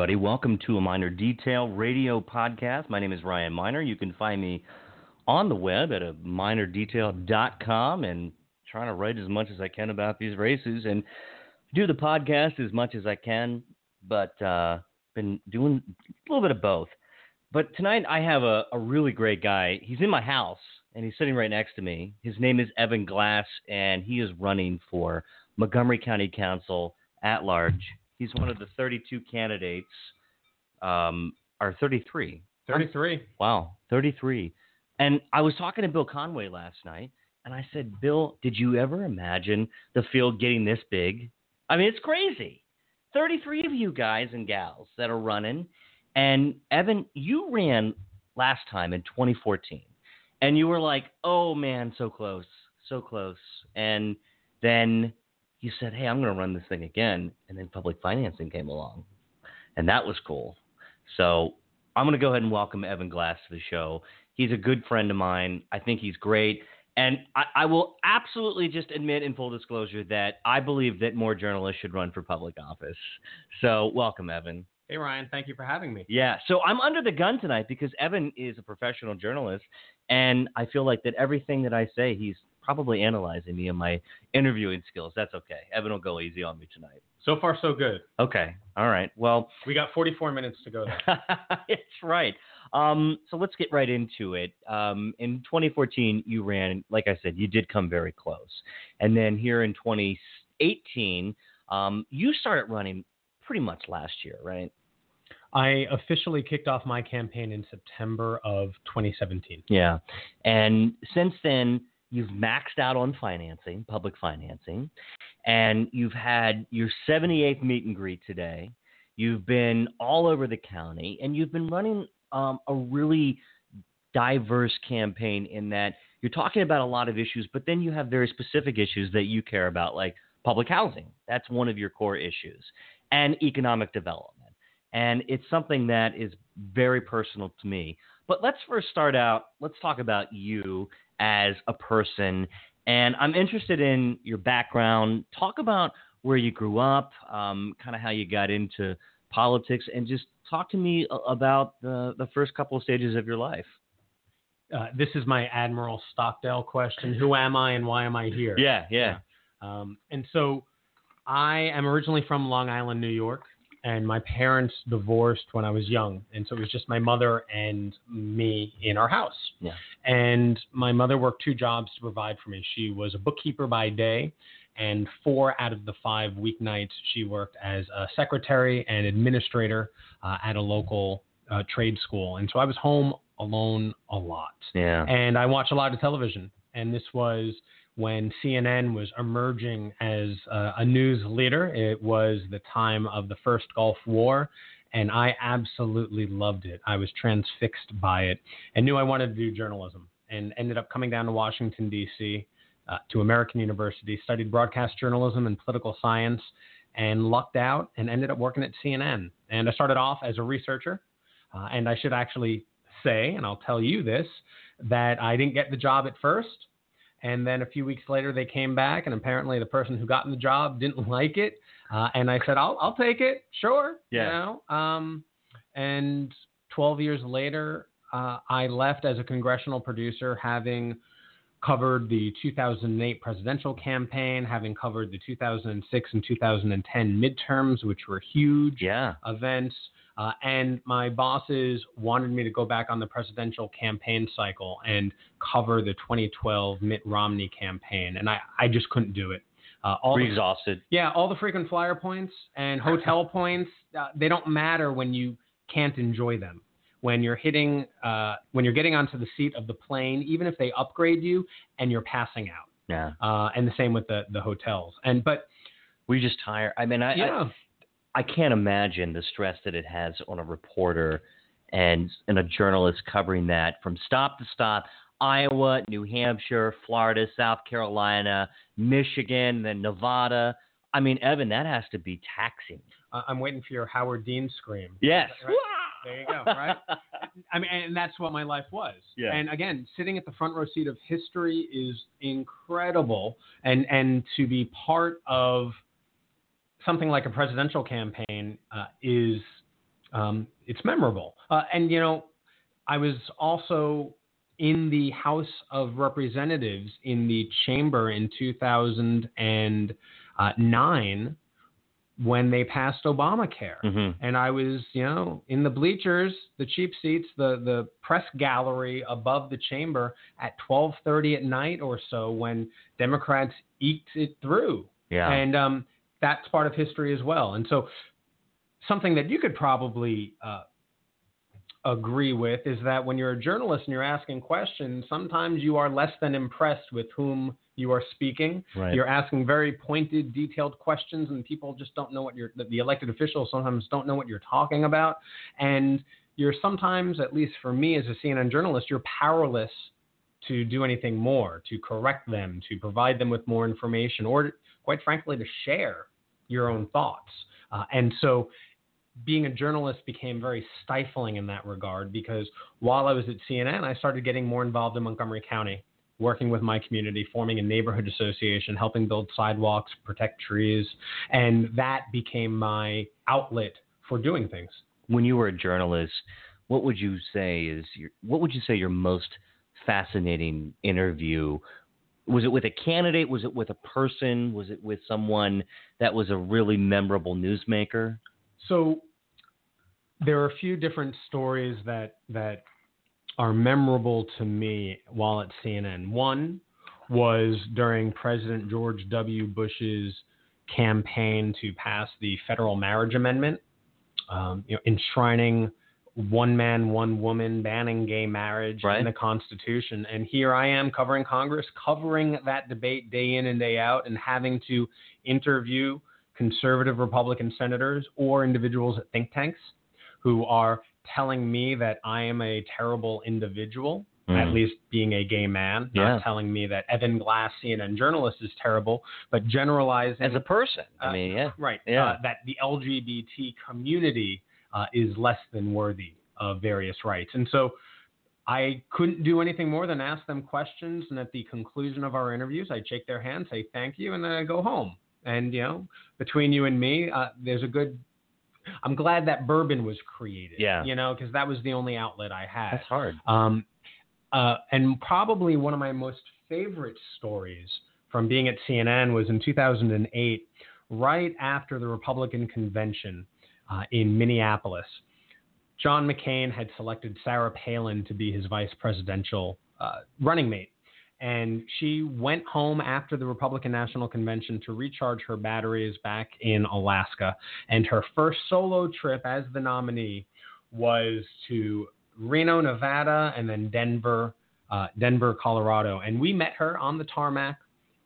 everybody. Welcome to a Miner Detail radio podcast. My name is Ryan Miner. You can find me on the web at a minerdetail.com and trying to write as much as I can about these races and do the podcast as much as I can, but uh, been doing a little bit of both. But tonight I have a, a really great guy. He's in my house and he's sitting right next to me. His name is Evan Glass, and he is running for Montgomery County Council at large. He's one of the 32 candidates, um, or 33. 33. Wow, 33. And I was talking to Bill Conway last night, and I said, Bill, did you ever imagine the field getting this big? I mean, it's crazy. 33 of you guys and gals that are running. And Evan, you ran last time in 2014, and you were like, oh man, so close, so close. And then you said, hey, I'm going to run this thing again. And then public financing came along, and that was cool. So I'm going to go ahead and welcome Evan Glass to the show. He's a good friend of mine. I think he's great. And I, I, will absolutely just admit in full disclosure that I believe that more journalists should run for public office. So, welcome, Evan. Hey, Ryan. Thank you for having me. Yeah. So, I'm under the gun tonight because Evan is a professional journalist. And I feel like that everything that I say, he's probably analyzing me and my interviewing skills. That's okay. Evan will go easy on me tonight. So far, so good. Okay. All right. Well, we got 44 minutes to go. That's right. Um, so let's get right into it. Um, in 2014, you ran, like I said, you did come very close. And then here in 2018, um, you started running pretty much last year, right? I officially kicked off my campaign in September of 2017. Yeah. And since then, you've maxed out on financing, public financing, and you've had your 78th meet and greet today. You've been all over the county, and you've been running um, a really diverse campaign in that you're talking about a lot of issues, but then you have very specific issues that you care about, like public housing. That's one of your core issues, and economic development. And it's something that is very personal to me. But let's first start out, let's talk about you as a person. And I'm interested in your background. Talk about where you grew up, um, kind of how you got into politics, and just talk to me about the, the first couple of stages of your life. Uh, this is my Admiral Stockdale question Who am I and why am I here? Yeah, yeah. yeah. Um, and so I am originally from Long Island, New York and my parents divorced when I was young, and so it was just my mother and me in our house. Yeah. And my mother worked two jobs to provide for me. She was a bookkeeper by day, and four out of the five weeknights she worked as a secretary and administrator uh, at a local uh, trade school. And so I was home alone a lot. Yeah. And I watched a lot of television, and this was when CNN was emerging as a news leader. It was the time of the first Gulf War, and I absolutely loved it. I was transfixed by it and knew I wanted to do journalism and ended up coming down to Washington, D.C. Uh, to American University, studied broadcast journalism and political science, and lucked out and ended up working at CNN. And I started off as a researcher, uh, and I should actually say, and I'll tell you this, that I didn't get the job at first. And then a few weeks later, they came back, and apparently the person who got in the job didn't like it. Uh, and I said, "I'll I'll take it, sure." Yeah. You know? Um, and 12 years later, uh, I left as a congressional producer, having covered the 2008 presidential campaign, having covered the 2006 and 2010 midterms, which were huge yeah. events. Uh, and my bosses wanted me to go back on the presidential campaign cycle and cover the 2012 Mitt Romney campaign, and I, I just couldn't do it. Uh, all the, exhausted. Yeah, all the freaking flyer points and hotel points, uh, they don't matter when you can't enjoy them. When you're hitting, uh, when you're getting onto the seat of the plane, even if they upgrade you and you're passing out. Yeah. Uh, and the same with the the hotels. And but we just hire. I mean, I, yeah. I I can't imagine the stress that it has on a reporter and and a journalist covering that from stop to stop. Iowa, New Hampshire, Florida, South Carolina, Michigan, then Nevada. I mean, Evan, that has to be taxing. Uh, I'm waiting for your Howard Dean scream. Yes. Right? There you go. Right. I mean, and that's what my life was. Yeah. And again, sitting at the front row seat of history is incredible, and and to be part of something like a presidential campaign uh, is um, it's memorable. Uh, and you know, I was also in the House of Representatives in the chamber in 2009 when they passed Obamacare. Mm-hmm. And I was, you know, in the bleachers, the cheap seats, the the press gallery above the chamber at 12:30 at night or so when Democrats eked it through. Yeah. And um, that's part of history as well. And so something that you could probably uh, agree with is that when you're a journalist and you're asking questions, sometimes you are less than impressed with whom you are speaking. Right. You're asking very pointed, detailed questions, and people just don't know what you're. The elected officials sometimes don't know what you're talking about, and you're sometimes, at least for me as a CNN journalist, you're powerless to do anything more, to correct them, to provide them with more information, or quite frankly, to share your own thoughts. Uh, and so being a journalist became very stifling in that regard because while I was at CNN, I started getting more involved in Montgomery County, working with my community, forming a neighborhood association, helping build sidewalks, protect trees, and that became my outlet for doing things. When you were a journalist, what would you say is your what would you say your most fascinating interview? Was it with a candidate? Was it with a person? Was it with someone that was a really memorable newsmaker? So there are a few different stories that that are memorable to me while at CNN. One was during President George W. Bush's campaign to pass the federal marriage amendment, um, you know, enshrining one man, one woman, banning gay marriage Right. in the Constitution. And here I am covering Congress, covering that debate day in and day out, and having to interview conservative Republican senators or individuals at think tanks who are telling me that I am a terrible individual, at Mm. least being a gay man, Yeah. not telling me that Evan Glass, CNN journalist, is terrible, but generalizing As a person, I Uh, mean, yeah, right Yeah. uh, that the LGBT community uh, is less than worthy of various rights, and so. I couldn't do anything more than ask them questions, and at the conclusion of our interviews, I'd shake their hand, say thank you, and then I go home. And you know, between you and me, uh, there's a good. I'm glad that bourbon was created. Yeah. You know, because that was the only outlet I had. that's hard. Um, uh, and probably one of my most favorite stories from being at CNN was in 2008, right after the Republican convention uh, in Minneapolis. John McCain had selected Sarah Palin to be his vice presidential uh, running mate. And she went home after the Republican National Convention to recharge her batteries back in Alaska. And her first solo trip as the nominee was to Reno, Nevada, and then Denver, uh, Denver, Colorado. And we met her on the tarmac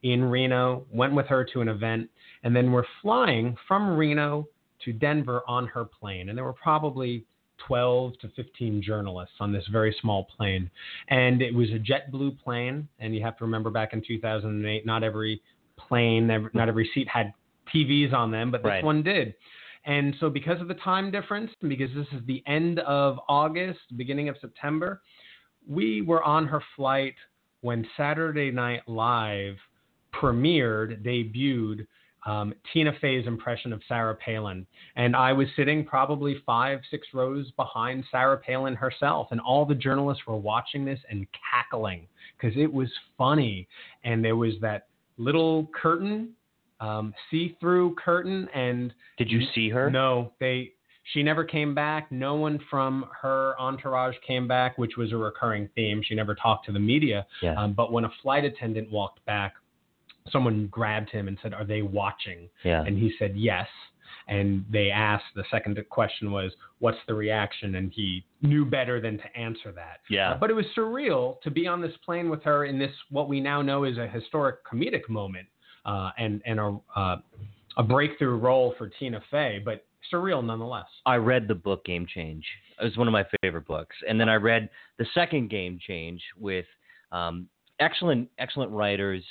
in Reno, went with her to an event, and then we're flying from Reno to Denver on her plane. And there were probably 12 to 15 journalists on this very small plane. And it was a JetBlue plane. And you have to remember back in 2008, not every plane, not every seat had TVs on them, but this Right. one did. And so, because of the time difference, and because this is the end of August, beginning of September, we were on her flight when Saturday Night Live premiered, debuted um, Tina Fey's impression of Sarah Palin. And I was sitting probably five, six rows behind Sarah Palin herself. And all the journalists were watching this and cackling because it was funny. And there was that little curtain, um, see through curtain. And Did you see her? no, they. She never came back. No one from her entourage came back, which was a recurring theme. She never talked to the media. Yeah. Um, but when a flight attendant walked back, someone grabbed him and said, "Are they watching?" yeah. And he said, "Yes." And they asked. The second question was, "What's the reaction?" And he knew better than to answer that. Yeah. Uh, but it was surreal to be on this plane with her in this what we now know is a historic comedic moment uh, and and a uh, a breakthrough role for Tina Fey, but surreal nonetheless. I read the book Game Change. It was one of my favorite books, and then I read the second Game Change with um, excellent, excellent writers.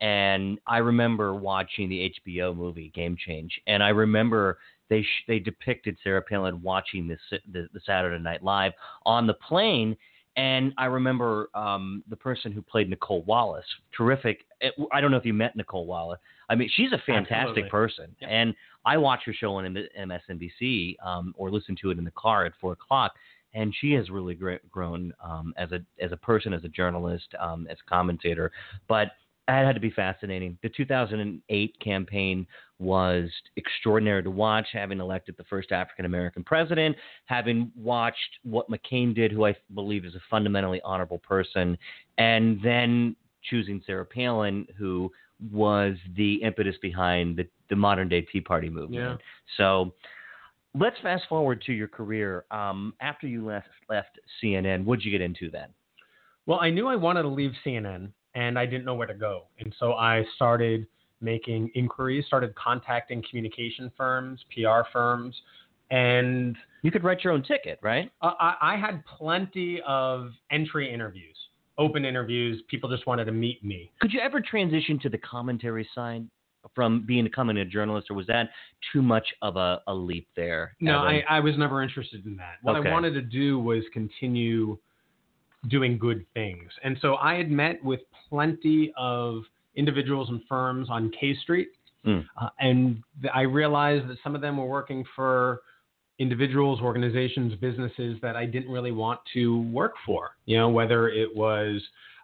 And I remember watching the HBO movie Game Change, and I remember they sh- they depicted Sarah Palin watching this the, the Saturday Night Live on the plane, and I remember um, the person who played Nicolle Wallace, terrific. I don't know if you met Nicolle Wallace. I mean, she's a fantastic Absolutely. person, and I watch her show on MSNBC um, or listen to it in the car at four o'clock. And she has really grown um, as a as a person, as a journalist, um, as a commentator. But that had to be fascinating. The 2008 campaign was extraordinary to watch, having elected the first African American president, having watched what McCain did, who I believe is a fundamentally honorable person, and then choosing Sarah Palin, who was the impetus behind the, the modern day Tea Party movement. Yeah. So let's fast forward to your career. Um, after you left, left CNN, what'd you get into then? Well, I knew I wanted to leave CNN and I didn't know where to go. And so I started making inquiries, started contacting communication firms, PR firms, and You could write your own ticket, right? I, I had plenty of entry interviews, open interviews. People just wanted to meet me. Could you ever transition to the commentary side from being becoming a journalist, or was that too much of a, a leap there? No, I, I was never interested in that. What Okay. I wanted to do was continue doing good things. And so I had met with plenty of individuals and firms on K Street. Mm. Uh, and I realized that some of them were working for individuals, organizations, businesses that I didn't really want to work for. You know, whether it was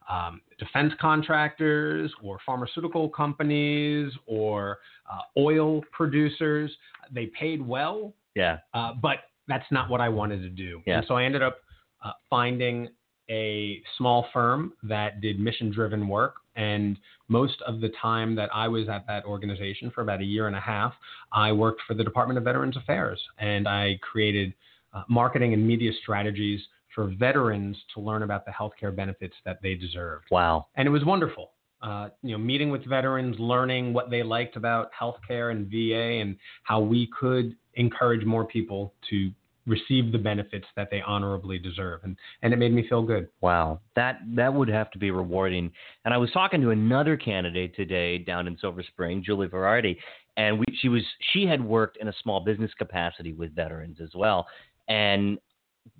um, defense contractors or pharmaceutical companies or uh, oil producers. They paid well, yeah. uh, but that's not what I wanted to do. Yeah. And so I ended up uh, finding a small firm that did mission driven work. And most of the time that I was at that organization for about a year and a half, I worked for the Department of Veterans Affairs and I created uh, marketing and media strategies for veterans to learn about the healthcare benefits that they deserved. Wow. And it was wonderful. Uh, you know, meeting with veterans, learning what they liked about healthcare and VA, and how we could encourage more people to receive the benefits that they honorably deserve, and and it made me feel good. Wow, that that would have to be rewarding. And I was talking to another candidate today down in Silver Spring, Julie Verratti, and we, she was she had worked in a small business capacity with veterans as well. And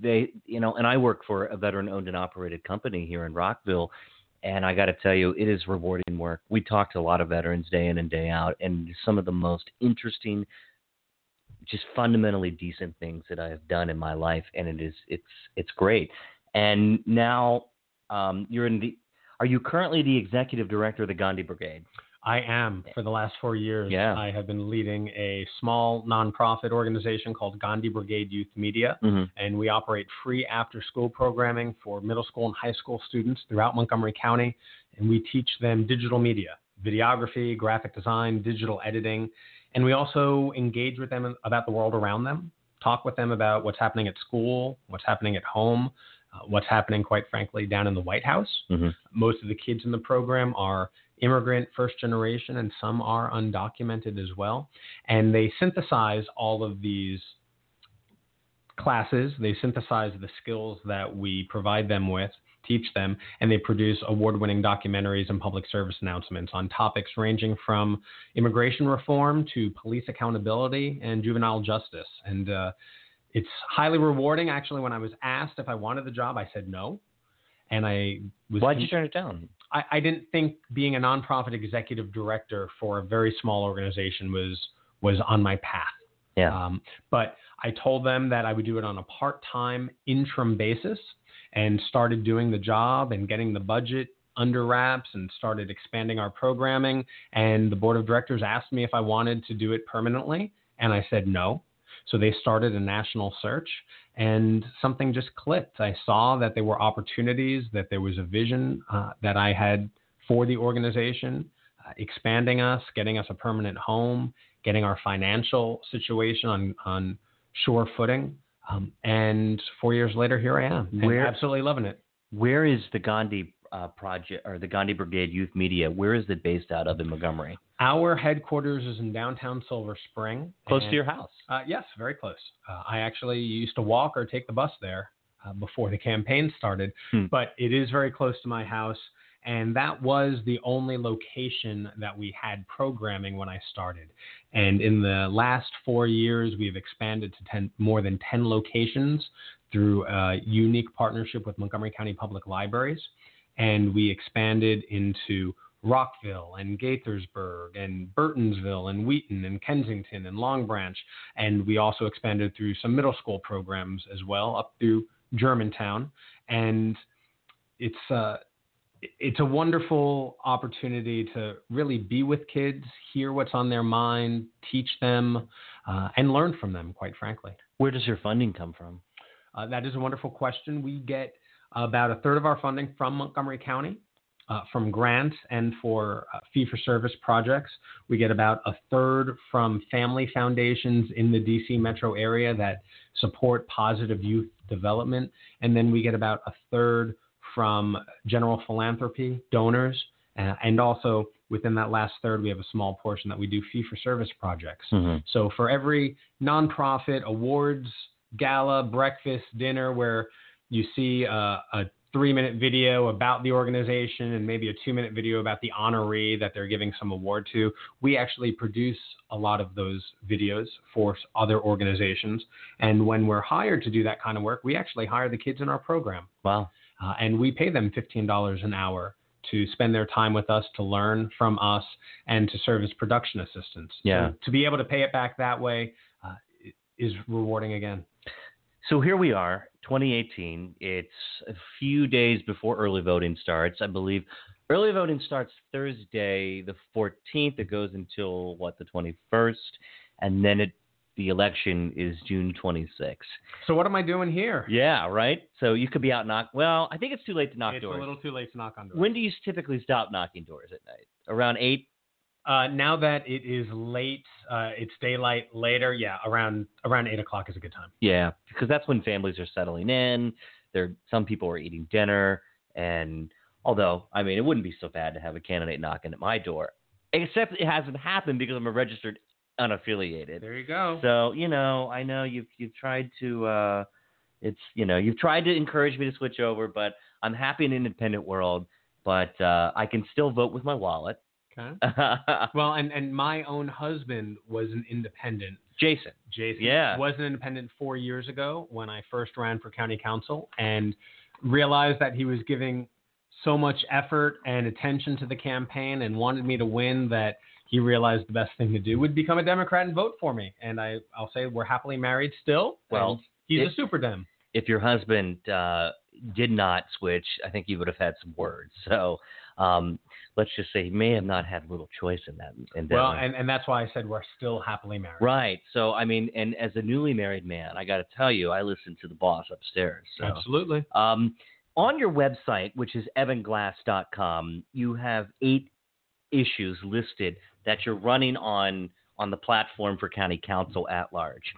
they, you know, and I work for a veteran-owned and operated company here in Rockville. And I got to tell you, it is rewarding work. We talk to a lot of veterans day in and day out, and some of the most interesting, just fundamentally decent things that I have done in my life, and it is it's it's great. And now um, you're in the. Are you currently the executive director of the Gandhi Brigade? I am for the last four years. Yeah. I have been leading a small nonprofit organization called Gandhi Brigade Youth Media, Mm-hmm. and we operate free after-school programming for middle school and high school students throughout Montgomery County, and we teach them digital media, videography, graphic design, digital editing, and we also engage with them about the world around them, talk with them about what's happening at school, what's happening at home, uh, what's happening, quite frankly, down in the White House. Mhm. Most of the kids in the program are immigrant first generation, and some are undocumented as well. And they synthesize all of these classes, they synthesize the skills that we provide them with, teach them, and they produce award winning documentaries and public service announcements on topics ranging from immigration reform to police accountability and juvenile justice. And uh, it's highly rewarding. Actually, when I was asked if I wanted the job, I said no. And I was Why'd you turn it down? I, I didn't think being a nonprofit executive director for a very small organization was was on my path. Yeah. Um, but I told them that I would do it on a part-time interim basis, and started doing the job and getting the budget under wraps, and started expanding our programming. And the board of directors asked me if I wanted to do it permanently, and I said no. So they started a national search, and something just clicked. I saw that there were opportunities, that there was a vision uh, that I had for the organization, uh, expanding us, getting us a permanent home, getting our financial situation on on sure footing. Um, and four years later, here I am, Where- absolutely loving it. Where is the Gandhi uh, project or the Gandhi Brigade Youth Media? Where is it based out of in Montgomery? Our headquarters is in downtown Silver Spring, Close and- to your house. Uh, yes, very close. Uh, I actually used to walk or take the bus there uh, before the campaign started, Hmm. but it is very close to my house. And that was the only location that we had programming when I started. And in the last four years, we've expanded to 10, more than 10 locations through a unique partnership with Montgomery County Public Libraries. And we expanded into Rockville and Gaithersburg and Burtonsville and Wheaton and Kensington and Long Branch. And we also expanded through some middle school programs as well up through Germantown. And it's, uh, it's a wonderful opportunity to really be with kids, hear what's on their mind, teach them, uh, and learn from them, quite frankly. Where does your funding come from? Uh, that is a wonderful question. We get about a third of our funding from Montgomery County. Uh, from grants and for uh, fee for service projects. We get about a third from family foundations in the DC metro area that support positive youth development. And then we get about a third from general philanthropy, donors, uh, and also within that last third, we have a small portion that we do fee for service projects. Mm-hmm. So for every nonprofit awards, gala, breakfast, dinner, where you see a, a three minute video about the organization and maybe a two minute video about the honoree that they're giving some award to. We actually produce a lot of those videos for other organizations. And when we're hired to do that kind of work, we actually hire the kids in our program. Wow. Uh, and we pay them $15 an hour to spend their time with us, to learn from us, and to serve as production assistants. Yeah. So to be able to pay it back that way uh, is rewarding again. So here we are, 2018. It's a few days before early voting starts. I believe early voting starts Thursday, the 14th. It goes until what, the 21st, and then it the election is June 26th. So what am I doing here? Yeah, right. So you could be out knock. Well, I think it's too late to knock it's doors. a little too late to knock on doors. When do you typically stop knocking doors at night? Around eight. Uh, now that it is late, uh, it's daylight later. Yeah, around around eight o'clock is a good time. Yeah, because that's when families are settling in. There, some people are eating dinner, and although I mean, it wouldn't be so bad to have a candidate knocking at my door, except it hasn't happened because I'm a registered unaffiliated. There you go. So you know, I know you've you've tried to. Uh, it's you know you've tried to encourage me to switch over, but I'm happy in an independent world. But uh, I can still vote with my wallet. Okay. well, and and my own husband was an independent. Jason. Jason Yeah. was an independent four years ago when I first ran for county council and realized that he was giving so much effort and attention to the campaign and wanted me to win that he realized the best thing to do would become a Democrat and vote for me. And I, I'll say we're happily married still. Well, he's if- a super dem. if your husband uh, did not switch, I think you would have had some words. So um, let's just say he may have not had little choice in that. In that Well, and, and that's why I said we're still happily married. right. So I mean, and as a newly married man, I got to tell you, I listen to the boss upstairs. So. Absolutely. Um, on your website, which is evanglass.com, you have eight issues listed that you're running on on the platform for county council at large.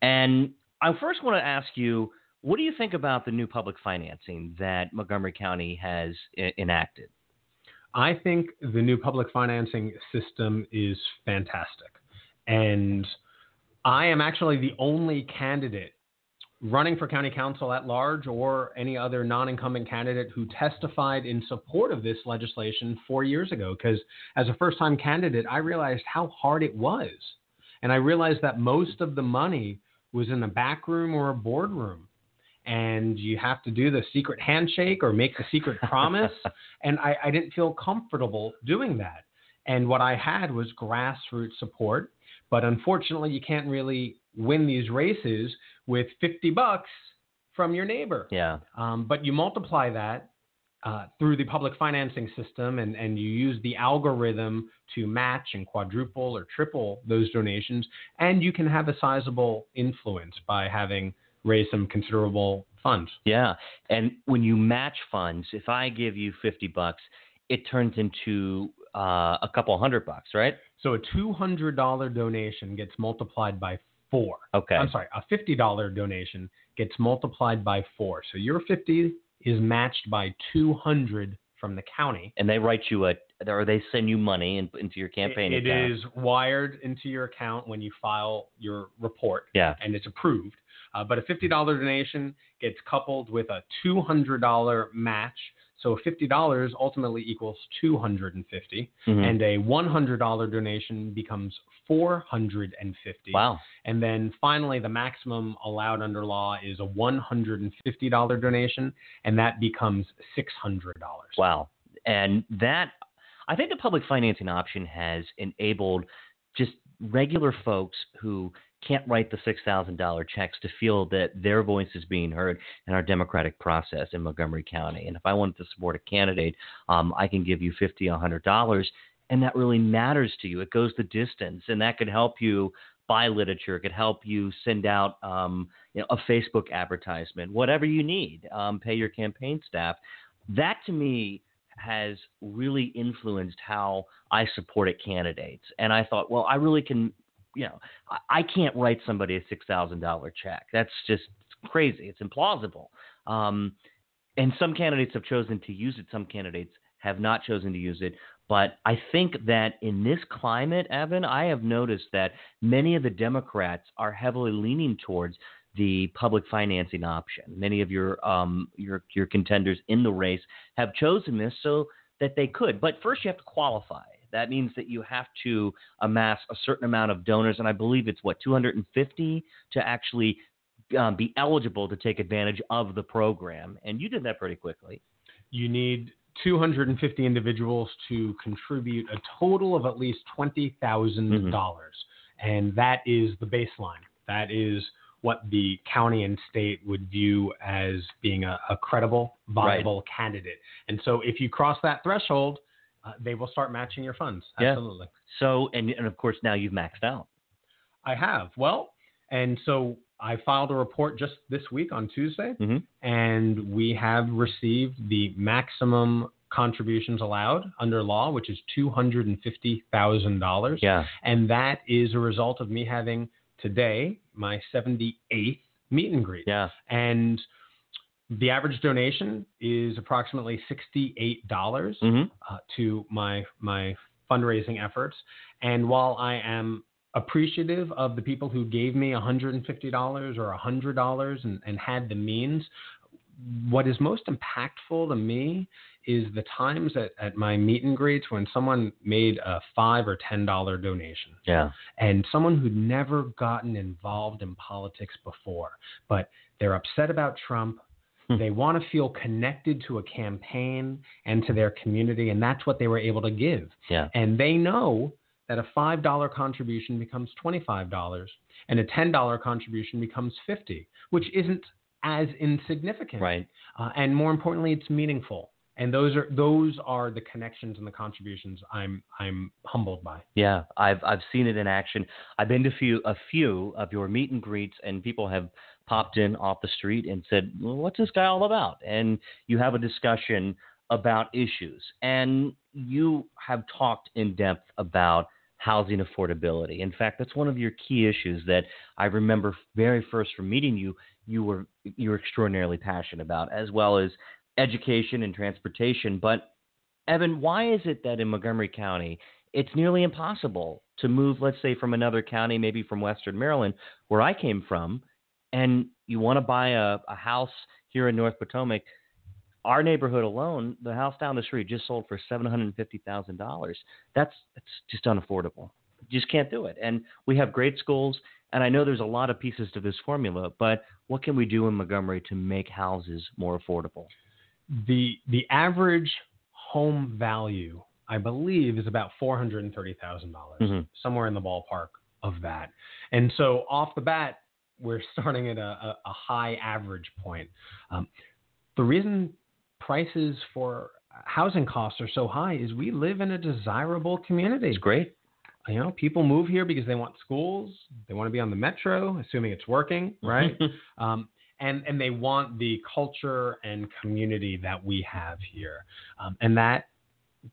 And I first want to ask you, what do you think about the new public financing that Montgomery County has I- enacted? I think the new public financing system is fantastic. And I am actually the only candidate running for county council at large or any other non incumbent candidate who testified in support of this legislation four years ago. Because as a first time candidate, I realized how hard it was. And I realized that most of the money was in a back room or a boardroom. And you have to do the secret handshake or make the secret promise and I, I didn't feel comfortable doing that. And what I had was grassroots support, but unfortunately, you can't really win these races with 50 bucks from your neighbor. Yeah. Um, but you multiply that uh, through the public financing system and, and you use the algorithm to match and quadruple or triple those donations, and you can have a sizable influence by having raised some considerable funds. Yeah. And when you match funds, if I give you 50 bucks, it turns into uh, a couple hundred bucks, right? So a $200 donation gets multiplied by four. Okay. I'm sorry, a $50 donation gets multiplied by four. So your 50 is matched by 200 from the county. And they write you a, or they send you money in, into your campaign It- account. it is wired into your account when you file your report Yeah. and it's approved. Uh, but a $50 donation gets coupled with a $200 match. So $50 ultimately equals 250 Mhm. and a $100 donation becomes 450 wow. and then finally the maximum allowed under law is a $150 donation and that becomes $600 Wow. And that, I think the public financing option has enabled just regular folks who can't write the $6,000 checks to feel that their voice is being heard in our democratic process in Montgomery County. And if I wanted to support a candidate, um, I can give you $50, $100, and that really matters to you. It goes the distance, and that could help you buy literature. It could help you send out um, you know, a Facebook advertisement, whatever you need, um, pay your campaign staff. That to me has really influenced how I supported candidates. And I thought, well, I really can you know, I, can't write somebody a six thousand dollar check. That's just crazy. It's implausible. Um, and some candidates have chosen to use it. Some candidates have not chosen to use it. But I think that in this climate, Evan, I have noticed that many of the Democrats are heavily leaning towards the public financing option. Many of your um, your your contenders in the race have chosen this so that they could. But first, you have to qualify. That means that you have to amass a certain amount of donors, and I believe it's what 250 to actually um, be eligible to take advantage of the program. And you did that pretty quickly. You need 250 individuals to contribute a total of at least twenty thousand mm-hmm. dollars, and that is the baseline. That is what the county and state would view as being a, a credible, viable right. candidate. And so, if you cross that threshold, uh, they will start matching your funds. Absolutely. Yeah. So, and, and of course, now you've maxed out. I have. Well, and so I filed a report just this week on Tuesday, mm-hmm. and we have received the maximum contributions allowed under law, which is two hundred and fifty thousand dollars. Yeah, and that is a result of me having today my seventy eighth meet and greet. Yeah, and the average donation is approximately $68 mm-hmm. uh, to my my fundraising efforts. And while I am appreciative of the people who gave me $150 or $100 and, and had the means, what is most impactful to me is the times at, at my meet and greets when someone made a five or ten dollar donation. Yeah. And someone who'd never gotten involved in politics before, but they're upset about Trump Hmm. They want to feel connected to a campaign and to their community, and that's what they were able to give. Yeah. And they know that a $5 contribution becomes $25 and a $10 contribution becomes 50, which isn't as insignificant. Right. Uh, and more importantly, it's meaningful. And those are those are the connections and the contributions I'm I'm humbled by. Yeah, I've I've seen it in action. I've been to few a few of your meet and greets, and people have popped in off the street and said, well, What's this guy all about? And you have a discussion about issues. And you have talked in depth about housing affordability. In fact, that's one of your key issues that I remember very first from meeting you, you were you were extraordinarily passionate about, as well as education and transportation. But Evan, why is it that in Montgomery County it's nearly impossible to move, let's say, from another county, maybe from Western Maryland, where I came from, and you want to buy a, a house here in North Potomac, our neighborhood alone, the house down the street just sold for seven hundred fifty thousand dollars. That's that's just unaffordable. You just can't do it. And we have great schools, and I know there's a lot of pieces to this formula. But what can we do in Montgomery to make houses more affordable? The the average home value, I believe, is about four hundred and thirty thousand dollars, mm-hmm. somewhere in the ballpark of that. And so off the bat, we're starting at a, a, a high average point. Um, the reason prices for housing costs are so high is we live in a desirable community. It's great. You know, people move here because they want schools, they want to be on the metro, assuming it's working, right? um, and and they want the culture and community that we have here, um, and that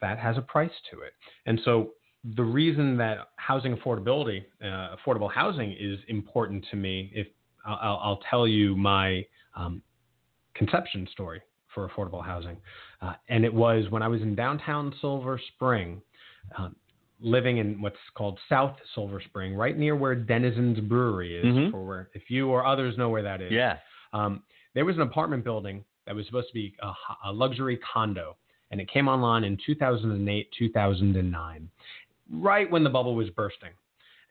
that has a price to it. And so the reason that housing affordability, uh, affordable housing, is important to me, if I'll, I'll tell you my um, conception story for affordable housing, uh, and it was when I was in downtown Silver Spring, um, living in what's called South Silver Spring, right near where Denizens Brewery is. Mm-hmm. For where, if you or others know where that is, yeah, um, there was an apartment building that was supposed to be a, a luxury condo and it came online in 2008, 2009 right when the bubble was bursting.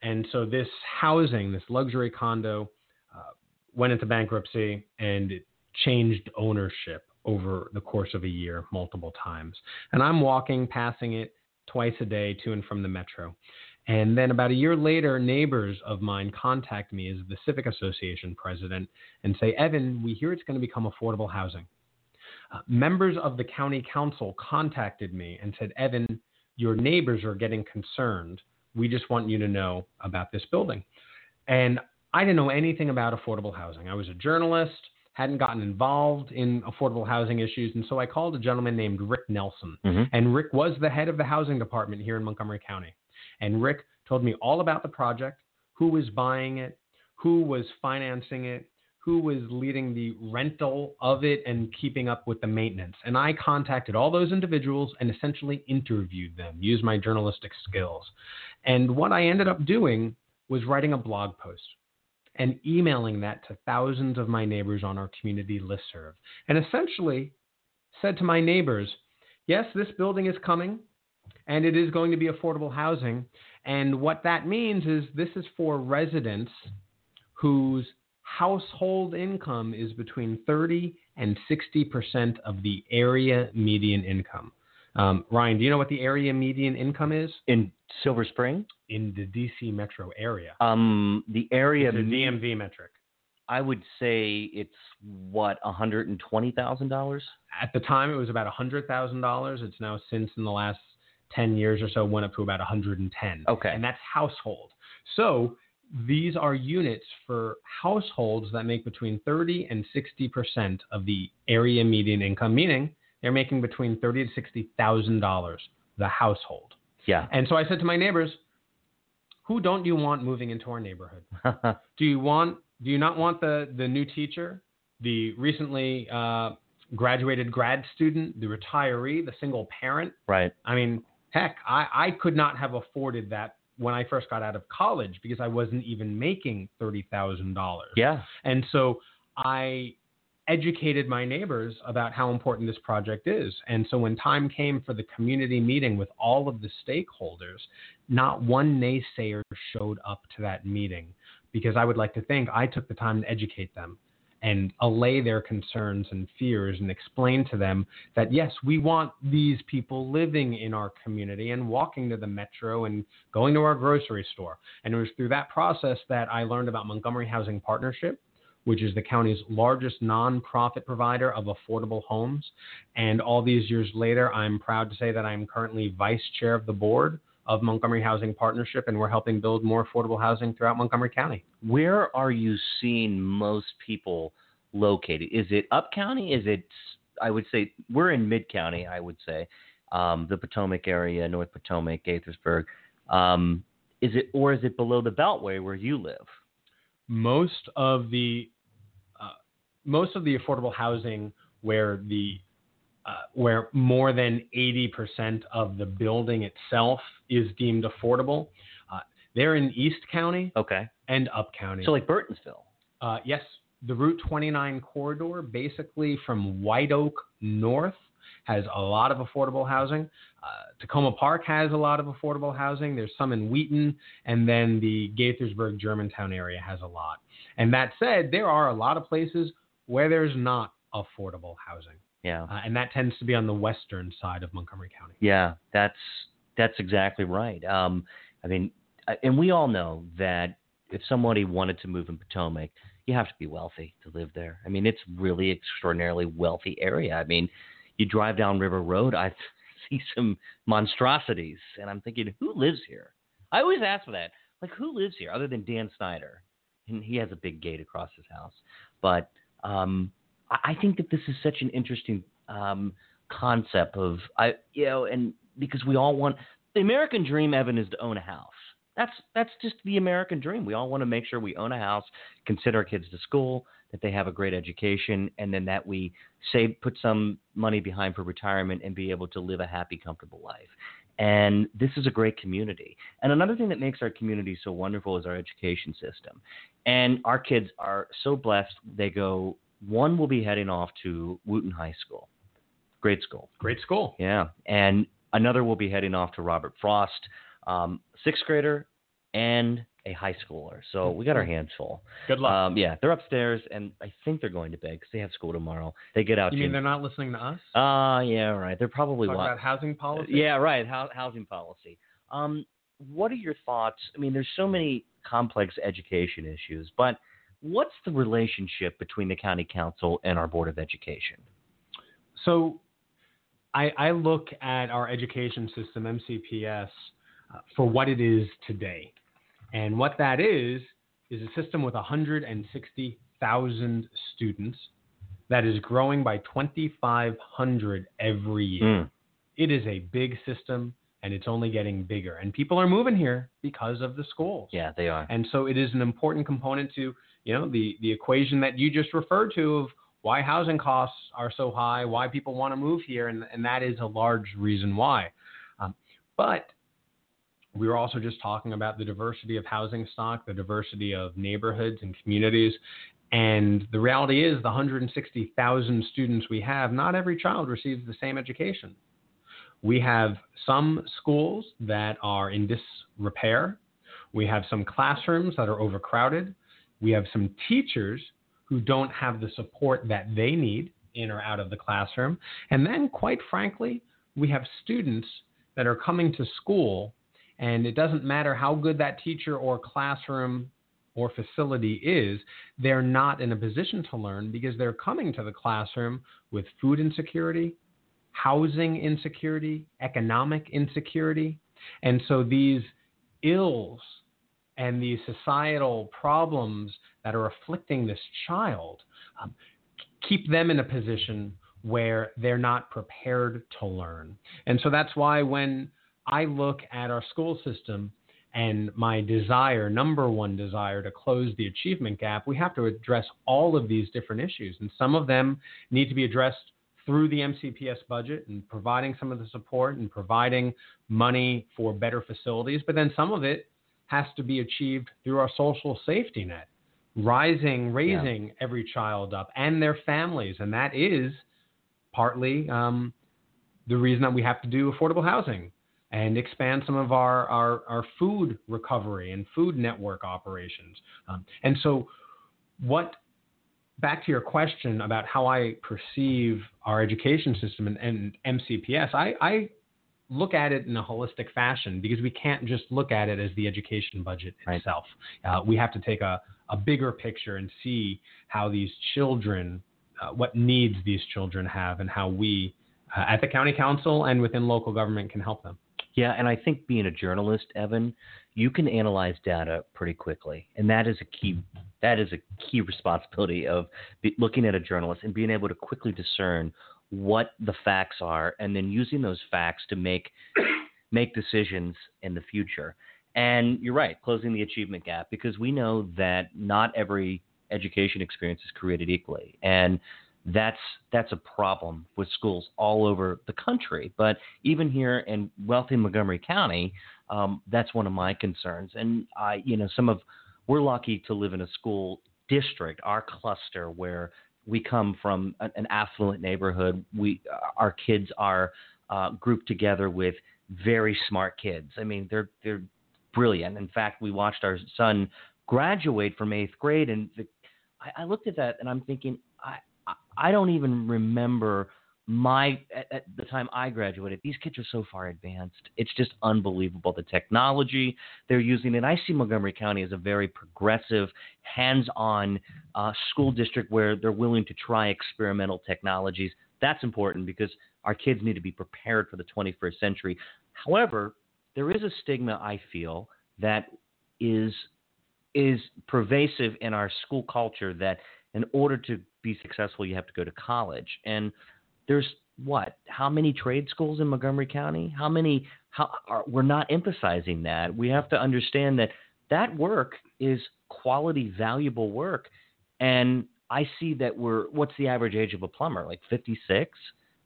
And so this housing, this luxury condo, uh, went into bankruptcy and it changed ownership over the course of a year multiple times. And I'm walking, passing it, twice a day to and from the metro. And then about a year later, neighbors of mine contact me as the Civic Association president and say, Evan, we hear it's going to become affordable housing. Uh, members of the county council contacted me and said, Evan, your neighbors are getting concerned. We just want you to know about this building. And I didn't know anything about affordable housing. I was a journalist, hadn't gotten involved in affordable housing issues. And so I called a gentleman named Rick Nelson. Mhm. And Rick was the head of the housing department here in Montgomery County. And Rick told me all about the project, who was buying it, who was financing it, who was leading the rental of it and keeping up with the maintenance. And I contacted all those individuals and essentially interviewed them, used my journalistic skills. And what I ended up doing was writing a blog post and emailing that to thousands of my neighbors on our community listserv. And essentially said to my neighbors, yes, this building is coming and it is going to be affordable housing. And what that means is this is for residents whose household income is between 30 and 60% of the area median income. Um, Ryan, do you know what the area median income is In Silver Spring, in the DC metro area? um, the area It's a DMV metric. I would say it's what hundred and twenty thousand dollars. At the time, it was about $100,000. It's now since in the last 10 years or so went up to about 110. Okay. And that's household. So these are units for households that make between 30 and 60% of the area median income, meaning they're making between 30 to 60,000 dollars the household. Yeah. And so I said to my neighbors, who don't you want moving into our neighborhood? Do you want? Do you not want the the new teacher, the recently uh, graduated grad student, the retiree, the single parent? right. I mean, heck, I, I could not have afforded that when I first got out of college because I wasn't even making thirty thousand dollars. Yeah. And so I educated my neighbors about how important this project is. And so when time came for the community meeting with all of the stakeholders, not one naysayer showed up to that meeting because I would like to think I took the time to educate them and allay their concerns and fears and explain to them that yes, we want these people living in our community and walking to the metro and going to our grocery store. And it was through that process that I learned about Montgomery Housing Partnership, which is the county's largest nonprofit provider of affordable homes. And all these years later, I'm proud to say that I'm currently vice chair of the board of Montgomery Housing Partnership, and we're helping build more affordable housing throughout Montgomery County. Where are you seeing most people located? Is it up county? Is it? I would say we're in mid county. I would say um, the Potomac area, North Potomac, Gaithersburg. Um, is it or is it below the Beltway where you live? Most of the uh, most of the affordable housing where the uh, where more than 80% of the building itself is deemed affordable. Uh, they're in East County Okay. and Up County. So like Burtonsville. Uh, yes, the Route 29 corridor, basically from White Oak north, has a lot of affordable housing. Uh, Takoma Park has a lot of affordable housing. There's some in Wheaton, and then the Gaithersburg Germantown area has a lot. And that said, there are a lot of places where there's not affordable housing, Yeah. uh, and that tends to be on the western side of Montgomery County. Yeah, that's that's exactly right. Um, I mean, uh, and we all know that if somebody wanted to move in Potomac, you have to be wealthy to live there. I mean, it's really extraordinarily wealthy area. I mean, you drive down River Road, I see some monstrosities, and I'm thinking, who lives here? I always ask for that. Like, who lives here other than Dan Snyder? And he has a big gate across his house. But um, I, think that this is such an interesting um, concept of I you know and because we all want the American dream Evan is to own a house. That's that's just the American dream. We all want to make sure we own a house, can send our kids to school, that they have a great education, and then that we save put some money behind for retirement and be able to live a happy, comfortable life. And this is a great community. And another thing that makes our community so wonderful is our education system. And our kids are so blessed. They go, one will be heading off to Wootton High School, grade school. Great school. Yeah. And another will be heading off to Robert Frost, um, sixth grader and a high schooler. So we got our hands full. Good luck. Um, yeah, they're upstairs, and I think they're going to bed because they have school tomorrow. They get out. you mean they're not listening to us? Ah, yeah, right. They're probably Talk wa- about housing policy. Yeah, right. Hou- housing policy. Um, what are your thoughts? I mean, there's so many complex education issues, but what's the relationship between the county council and our board of education? So I, I look at our education system, MCPS, uh, for what it is today. And what that is, is a system with 160,000 students that is growing by 2,500 every year. Mm, It is a big system and it's only getting bigger. And people are moving here because of the schools. yeah, they are. And so it is an important component to, you know, the, the equation that you just referred to of why housing costs are so high, why people want to move here, and, and that is a large reason why. Um, but we were also just talking about the diversity of housing stock, the diversity of neighborhoods and communities. And the reality is, the 160,000 students we have, not every child receives the same education. We have some schools that are in disrepair. We have some classrooms that are overcrowded. We have some teachers who don't have the support that they need in or out of the classroom. And then, quite frankly, we have students that are coming to school, and it doesn't matter how good that teacher or classroom or facility is, they're not in a position to learn because they're coming to the classroom with food insecurity, housing insecurity, economic insecurity. And so these ills and these societal problems that are afflicting this child um, keep them in a position where they're not prepared to learn. And so that's why when I look at our school system and my desire, number one desire to close the achievement gap, we have to address all of these different issues. And some of them need to be addressed through the MCPS budget and providing some of the support and providing money for better facilities. But then some of it has to be achieved through our social safety net, rising, raising every child up and their families. And that is partly um, the reason that we have to do affordable housing and expand some of our, our, our food recovery and food network operations. Um, and so, what back to your question about how I perceive our education system and, and MCPS, I, I look at it in a holistic fashion because we can't just look at it as the education budget Right. itself. Uh, we have to take a, a bigger picture and see how these children, uh, what needs these children have, and how we uh, at the county council and within local government can help them. Yeah, and I think being a journalist, Evan, you can analyze data pretty quickly, and that is a key. That is a key responsibility of be, looking at a journalist and being able to quickly discern what the facts are, and then using those facts to make make decisions in the future. And you're right, closing the achievement gap because we know that not every education experience is created equally, and that's that's a problem with schools all over the country. But even here in wealthy Montgomery County, um, that's one of my concerns. And I, you know, some of we're lucky to live in a school district, our cluster, where we come from an, affluent neighborhood. We our kids are uh, grouped together with very smart kids. I mean, they're they're brilliant. In fact, we watched our son graduate from eighth grade, and the, I, I looked at that and I'm thinking, I I- don't even remember my at, at the time I graduated. These kids are so far advanced. It's just unbelievable the technology they're using. And I see Montgomery County as a very progressive, hands-on uh, school district where they're willing to try experimental technologies. That's important because our kids need to be prepared for the 21st century. However, there is a stigma I feel that is is pervasive in our school culture that in order to be successful you have to go to college. And there's what how many trade schools in Montgomery County? How many how are, we're not emphasizing that. We have to understand that that work is quality valuable work. And I see that we're what's the average age of a plumber? Like 56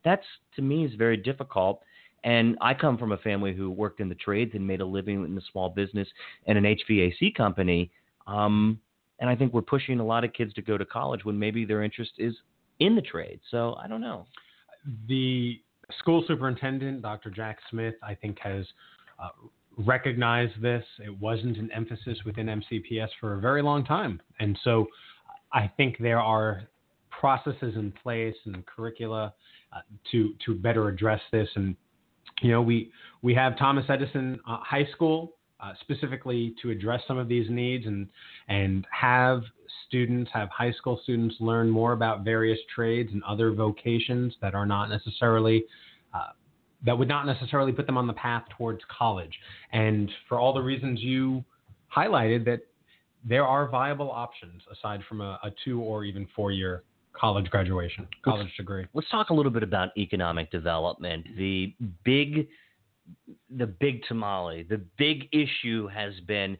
that's to me is very difficult. And I come from a family who worked in the trades and made a living in a small business and an HVAC company. Um, and I think we're pushing a lot of kids to go to college when maybe their interest is in the trade. So I don't know. The school superintendent, Dr. Jack Smith, I think has uh, recognize this. It wasn't an emphasis within MCPS for a very long time. And so I think there are processes in place and curricula uh, to to better address this. And you know, we we have Thomas Edison uh, High School uh, specifically to address some of these needs and and have students have high school students learn more about various trades and other vocations that are not necessarily uh, that would not necessarily put them on the path towards college. And for all the reasons you highlighted, that there are viable options aside from a, a two or even four year college graduation, college let's, degree. Let's talk a little bit about economic development. The big, the big tamale, the big issue has been: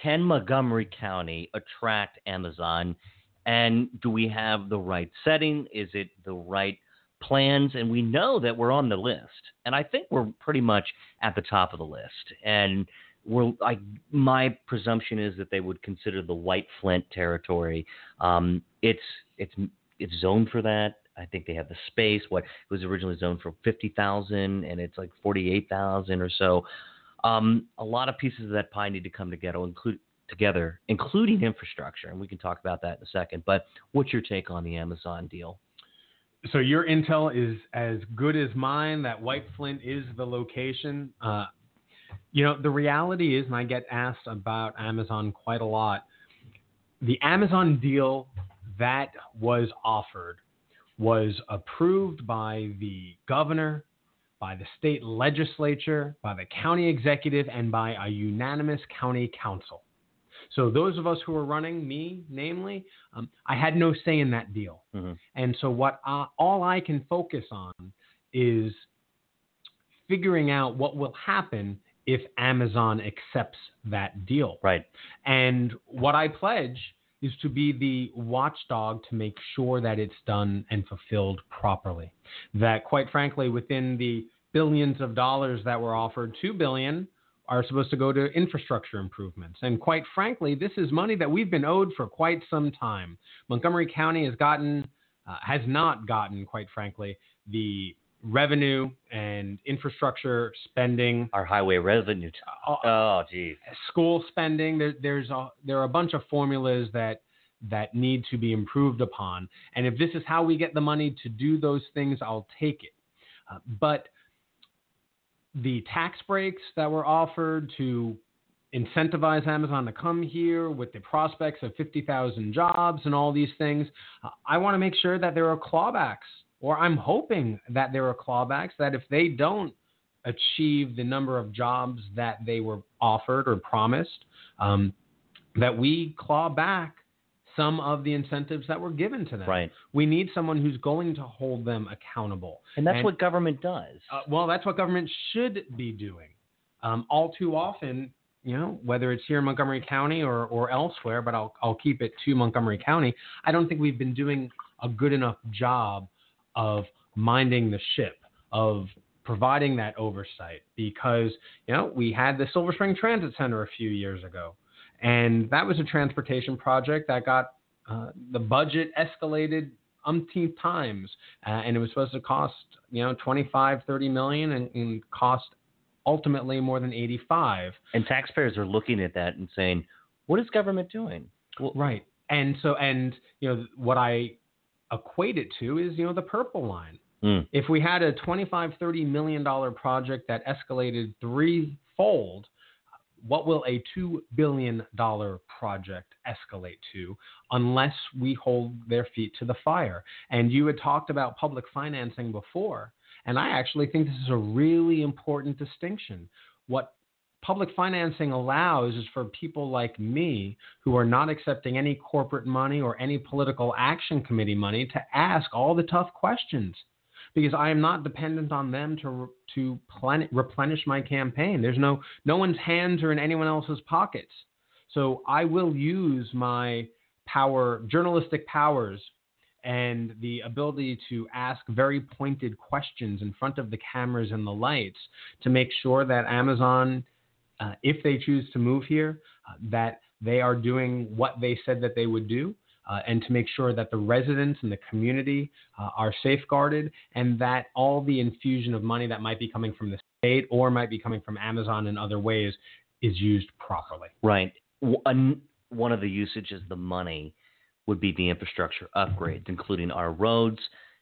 Can Montgomery County attract Amazon? And do we have the right setting? Is it the right plans? And we know that we're on the list, and I think we're pretty much at the top of the list. And we're, I, my presumption is that they would consider the White Flint territory. Um, it's it's it's zoned for that. I think they have the space. What it was originally zoned for fifty thousand, and it's like forty eight thousand or so. Um, a lot of pieces of that pie need to come together, include together, including infrastructure, and we can talk about that in a second. But what's your take on the Amazon deal? So your intel is as good as mine. That White Flint is the location. Uh, you know, the reality is, and I get asked about Amazon quite a lot. The Amazon deal that was offered was approved by the governor, by the state legislature, by the county executive, and by a unanimous county council. So those of us who were running, me namely, um, I had no say in that deal. Mm-hmm. And so what I, all I can focus on is figuring out what will happen if Amazon accepts that deal. Right. And what I pledge is to be the watchdog to make sure that it's done and fulfilled properly. That, quite frankly, within the billions of dollars that were offered, two billion are supposed to go to infrastructure improvements. And quite frankly, this is money that we've been owed for quite some time. Montgomery County has gotten, uh, has not gotten, quite frankly, the revenue and infrastructure spending. Our highway revenue. Uh, oh, geez. School spending. There, there's a there are a bunch of formulas that that need to be improved upon. And if this is how we get the money to do those things, I'll take it. Uh, but the tax breaks that were offered to incentivize Amazon to come here with the prospects of 50,000 jobs and all these things, uh, I want to make sure that there are clawbacks or I'm hoping that there are clawbacks that if they don't achieve the number of jobs that they were offered or promised, um, that we claw back some of the incentives that were given to them. Right. We need someone who's going to hold them accountable. And that's and, what government does. Uh, well, that's what government should be doing. Um, all too often, you know, whether it's here in Montgomery County or, or elsewhere, but I'll, I'll keep it to Montgomery County, I don't think we've been doing a good enough job of minding the ship, of providing that oversight because you know we had the Silver Spring Transit Center a few years ago, and that was a transportation project that got uh, the budget escalated umpteenth times, uh, and it was supposed to cost you know 25, 30 million, and, and cost ultimately more than 85. And taxpayers are looking at that and saying, "What is government doing?" Well, right. And so, and you know, what I equate it to is, you know, the purple line. Mm. If we had a 25, 30 million dollar project that escalated threefold, what will a $2 billion project escalate to unless we hold their feet to the fire? And you had talked about public financing before. And I actually think this is a really important distinction. What public financing allows is for people like me who are not accepting any corporate money or any political action committee money to ask all the tough questions because I am not dependent on them to to plan, replenish my campaign. There's no no one's hands are in anyone else's pockets. So I will use my power journalistic powers and the ability to ask very pointed questions in front of the cameras and the lights to make sure that Amazon uh, if they choose to move here, uh, that they are doing what they said that they would do. Uh, and to make sure that the residents and the community uh, are safeguarded and that all the infusion of money that might be coming from the state or might be coming from Amazon in other ways is used properly. Right. One one of the usages the money would be the infrastructure upgrades, including our roads,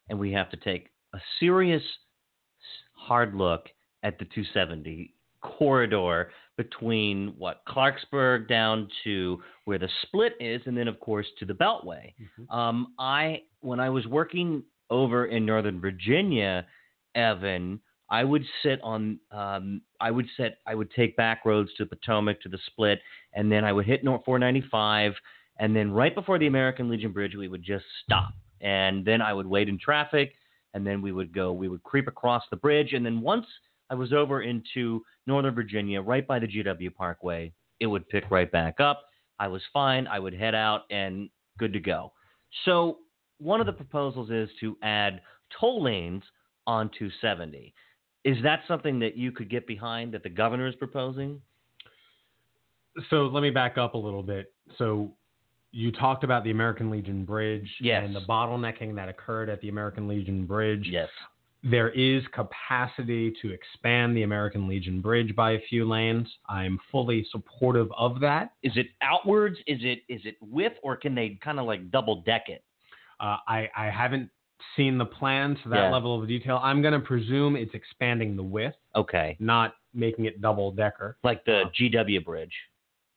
and we have to take a serious hard look at the 270 corridor between what Clarksburg down to where the split is, and then of course to the Beltway. Mm-hmm. Um, I when I was working over in Northern Virginia, Evan, I would sit on um, I would sit I would take back roads to Potomac to the split, and then I would hit North 495, and then right before the American Legion Bridge, we would just stop, and then I would wait in traffic, and then we would go we would creep across the bridge, and then once I was over into Northern Virginia, right by the GW Parkway, it would pick right back up. I was fine. I would head out and good to go. So one of the proposals is to add toll lanes on 270. Is that something that you could get behind that the governor is proposing? So let me back up a little bit. So you talked about the American Legion Bridge Yes. and the bottlenecking that occurred at the American Legion Bridge. Yes. There is capacity to expand the American Legion Bridge by a few lanes. I'm fully supportive of that. Is it outwards? Is it is it width, or can they kind of like double deck it? Uh, I, I haven't seen the plans to that Yeah. level of detail. I'm going to presume it's expanding the width, Okay, not making it double decker. like the Oh. GW bridge.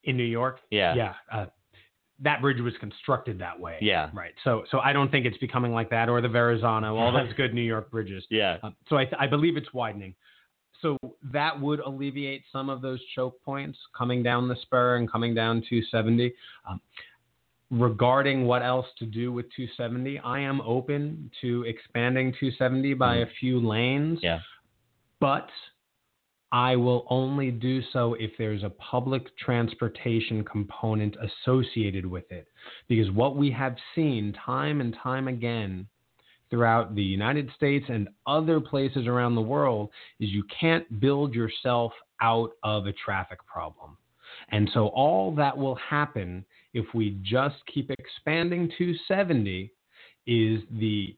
In New York, Yeah. yeah, uh, that bridge was constructed that way. Yeah. Right. So so I don't think it's becoming like that or the Verrazano, all those good New York bridges. Yeah. Um, so I, th- I believe it's widening. So that would alleviate some of those choke points coming down the spur and coming down 270. Um, regarding what else to do with 270, I am open to expanding 270 by a few lanes. Yeah. But I will only do so if there's a public transportation component associated with it. Because what we have seen time and time again throughout the United States and other places around the world is you can't build yourself out of a traffic problem. And so all that will happen if we just keep expanding 270 is the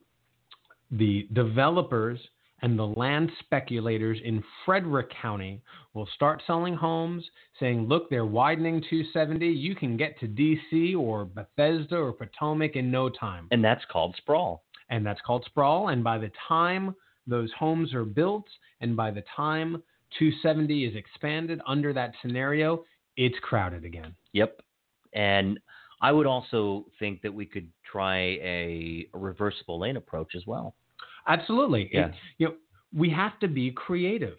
the developers and the land speculators in Frederick County will start selling homes saying, look, they're widening 270. You can get to DC or Bethesda or Potomac in no time. And that's called sprawl. And that's called sprawl. And by the time those homes are built and by the time 270 is expanded under that scenario, it's crowded again. Yep. And I would also think that we could try a, a reversible lane approach as well. Absolutely. Yeah. It- you know, we have to be creative.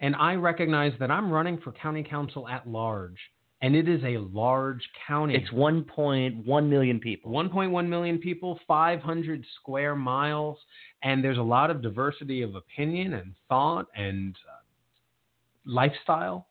And I recognize that I'm running for county council at large, and it is a large county. It's 1.1 million people. 1.1 million people, 500 square miles, and there's a lot of diversity of opinion and thought and uh, lifestyle.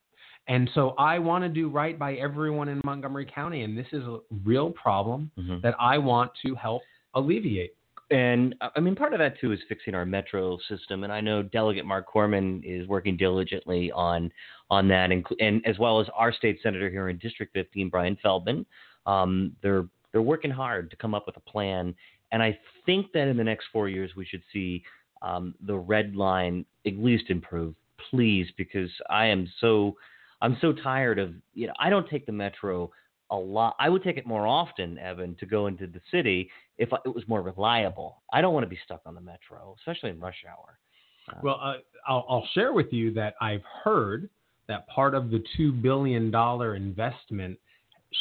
And so I want to do right by everyone in Montgomery County, and this is a real problem Mhm. that I want to help alleviate. And uh, I mean, part of that too is fixing our metro system. And I know Delegate Marc Korman is working diligently on on that, inclu- and as well as our state senator here in District 15, Brian Feldman. Um, they're they're working hard to come up with a plan. And I think that in the next four years, we should see um, the red line at least improve, please, because I am so I'm so tired of you know I don't take the metro a lot. I would take it more often, Evan, to go into the city if it was more reliable. I don't want to be stuck on the metro, especially in rush hour. Uh, Well, uh, I'll, I'll share with you that I've heard that part of the $2 billion investment,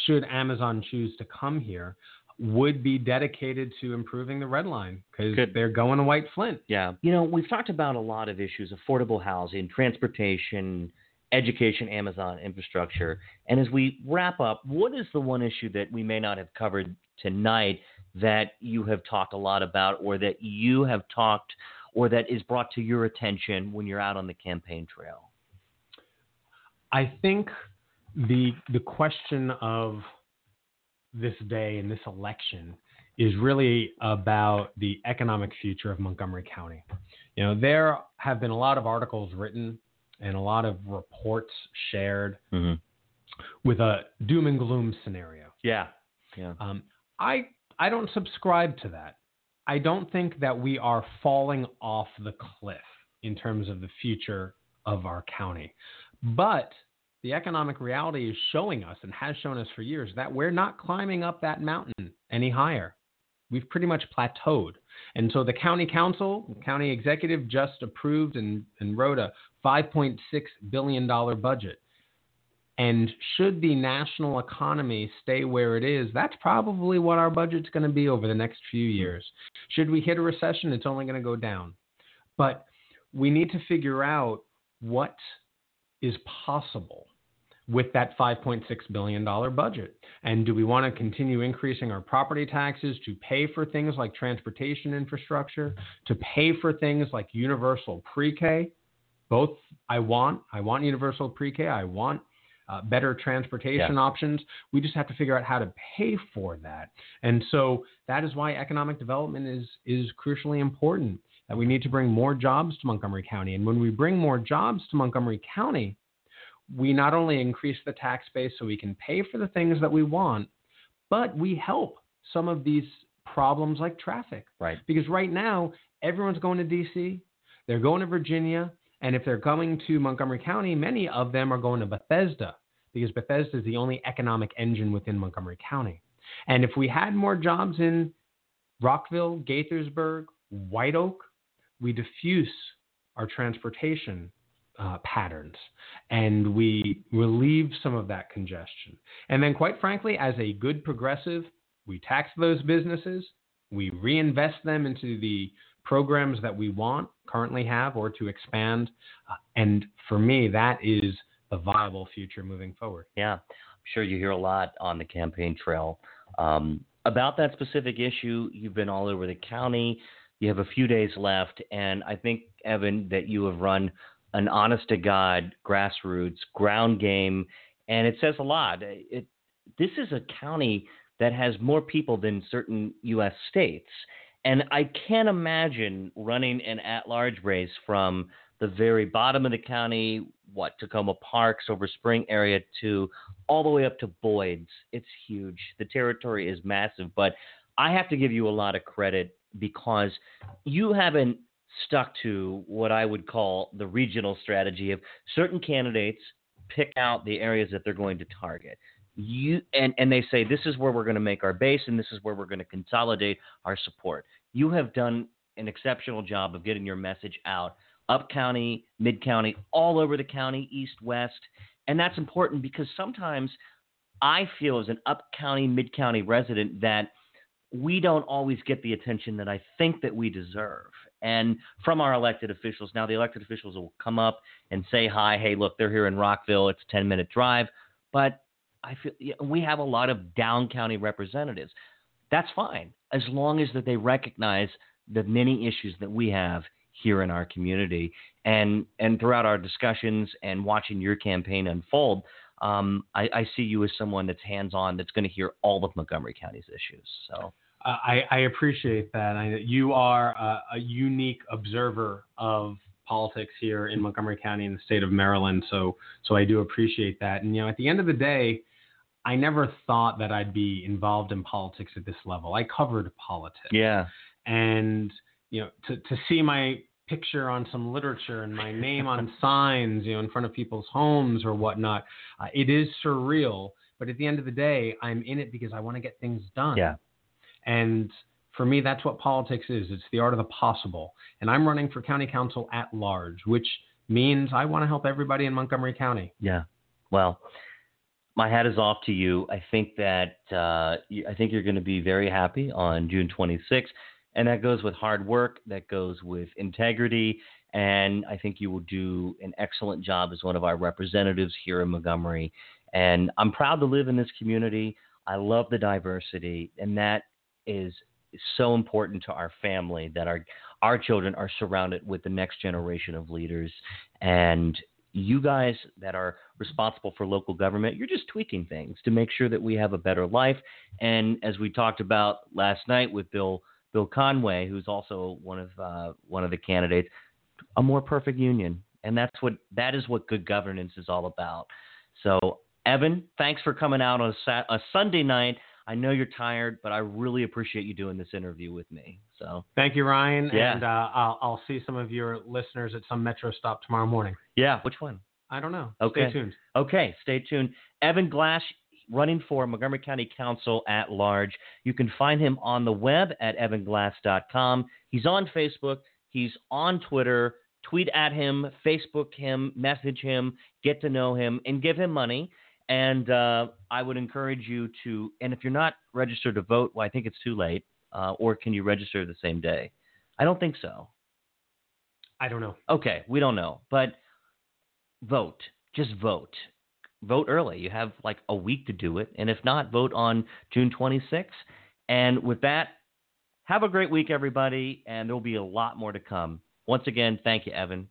should Amazon choose to come here, would be dedicated to improving the red line because they're going to White Flint. Yeah. You know, we've talked about a lot of issues affordable housing, transportation, education, Amazon infrastructure. And as we wrap up, what is the one issue that we may not have covered tonight that you have talked a lot about, or that you have talked, or that is brought to your attention when you're out on the campaign trail? I think the the question of this day and this election is really about the economic future of Montgomery County. You know, there have been a lot of articles written and a lot of reports shared Mm-hmm. with a doom and gloom scenario. Yeah. Yeah. Um, I I don't subscribe to that. I don't think that we are falling off the cliff in terms of the future of our county. But the economic reality is showing us and has shown us for years that we're not climbing up that mountain any higher. We've pretty much plateaued. And so the county council, county executive just approved and, and wrote a $5.6 billion budget. And should the national economy stay where it is, that's probably what our budget's going to be over the next few years. Should we hit a recession, it's only going to go down. But we need to figure out what is possible with that $5.6 billion budget? And do we want to continue increasing our property taxes to pay for things like transportation infrastructure, to pay for things like universal pre K? Both I want. I want universal pre K. I want uh, better transportation yeah. options. We just have to figure out how to pay for that. And so that is why economic development is, is crucially important. That we need to bring more jobs to Montgomery County. And when we bring more jobs to Montgomery County, we not only increase the tax base so we can pay for the things that we want, but we help some of these problems like traffic. Right. Because right now, everyone's going to DC, they're going to Virginia, and if they're coming to Montgomery County, many of them are going to Bethesda because Bethesda is the only economic engine within Montgomery County. And if we had more jobs in Rockville, Gaithersburg, White Oak, we diffuse our transportation uh, patterns and we relieve some of that congestion. And then, quite frankly, as a good progressive, we tax those businesses, we reinvest them into the programs that we want, currently have, or to expand. Uh, and for me, that is the viable future moving forward. Yeah, I'm sure you hear a lot on the campaign trail um, about that specific issue. You've been all over the county. You have a few days left, and I think Evan that you have run an honest to God grassroots ground game, and it says a lot. It, this is a county that has more people than certain U.S. states, and I can't imagine running an at-large race from the very bottom of the county, what Takoma Park, Silver Spring area, to all the way up to Boyds. It's huge. The territory is massive, but I have to give you a lot of credit because you haven't stuck to what I would call the regional strategy of certain candidates pick out the areas that they're going to target. You and, and they say this is where we're going to make our base and this is where we're going to consolidate our support. You have done an exceptional job of getting your message out up county, mid county, all over the county, east, west. And that's important because sometimes I feel as an up county, mid county resident that we don't always get the attention that I think that we deserve and from our elected officials. Now, the elected officials will come up and say hi. Hey, look, they're here in Rockville. It's a 10 minute drive. But I feel we have a lot of down county representatives. That's fine as long as that they recognize the many issues that we have here in our community. And and throughout our discussions and watching your campaign unfold, um, I, I, see you as someone that's hands on, that's going to hear all of Montgomery County's issues. So I, I, appreciate that. I, you are a, a, unique observer of politics here in Montgomery County in the state of Maryland. So, so I do appreciate that. And you know, at the end of the day, I never thought that I'd be involved in politics at this level. I covered politics. Yeah. And you know, to to see my picture on some literature and my name on signs, you know, in front of people's homes or whatnot, uh, it is surreal. But at the end of the day, I'm in it because I want to get things done. Yeah. And for me, that's what politics is. It's the art of the possible. And I'm running for county council at large, which means I want to help everybody in Montgomery County. Yeah. Well, my hat is off to you. I think that uh, I think you're going to be very happy on June 26th, and that goes with hard work. That goes with integrity, and I think you will do an excellent job as one of our representatives here in Montgomery. And I'm proud to live in this community. I love the diversity, and that is so important to our family that our our children are surrounded with the next generation of leaders. And you guys that are responsible for local government you're just tweaking things to make sure that we have a better life. And as we talked about last night with Bill Bill Conway who's also one of uh, one of the candidates a more perfect union. And that's what that is what good governance is all about. So Evan thanks for coming out on a, a Sunday night I know you're tired, but I really appreciate you doing this interview with me. So Thank you, Ryan. Yeah. And uh, I'll, I'll see some of your listeners at some metro stop tomorrow morning. yeah, which one? I don't know. Okay. Stay tuned. Okay, stay tuned. Evan Glass running for Montgomery County Council at large. You can find him on the web at evanglass.com. He's on Facebook. He's on Twitter. Tweet at him, Facebook him, message him, get to know him, and give him money. And uh, I would encourage you to, and if you're not registered to vote, well, I think it's too late. Uh, or can you register the same day? I don't think so. I don't know. Okay, we don't know, but vote. Just vote. Vote early. You have like a week to do it, and if not, vote on June 26th. And with that, have a great week, everybody, and there'll be a lot more to come. Once again, thank you, Evan.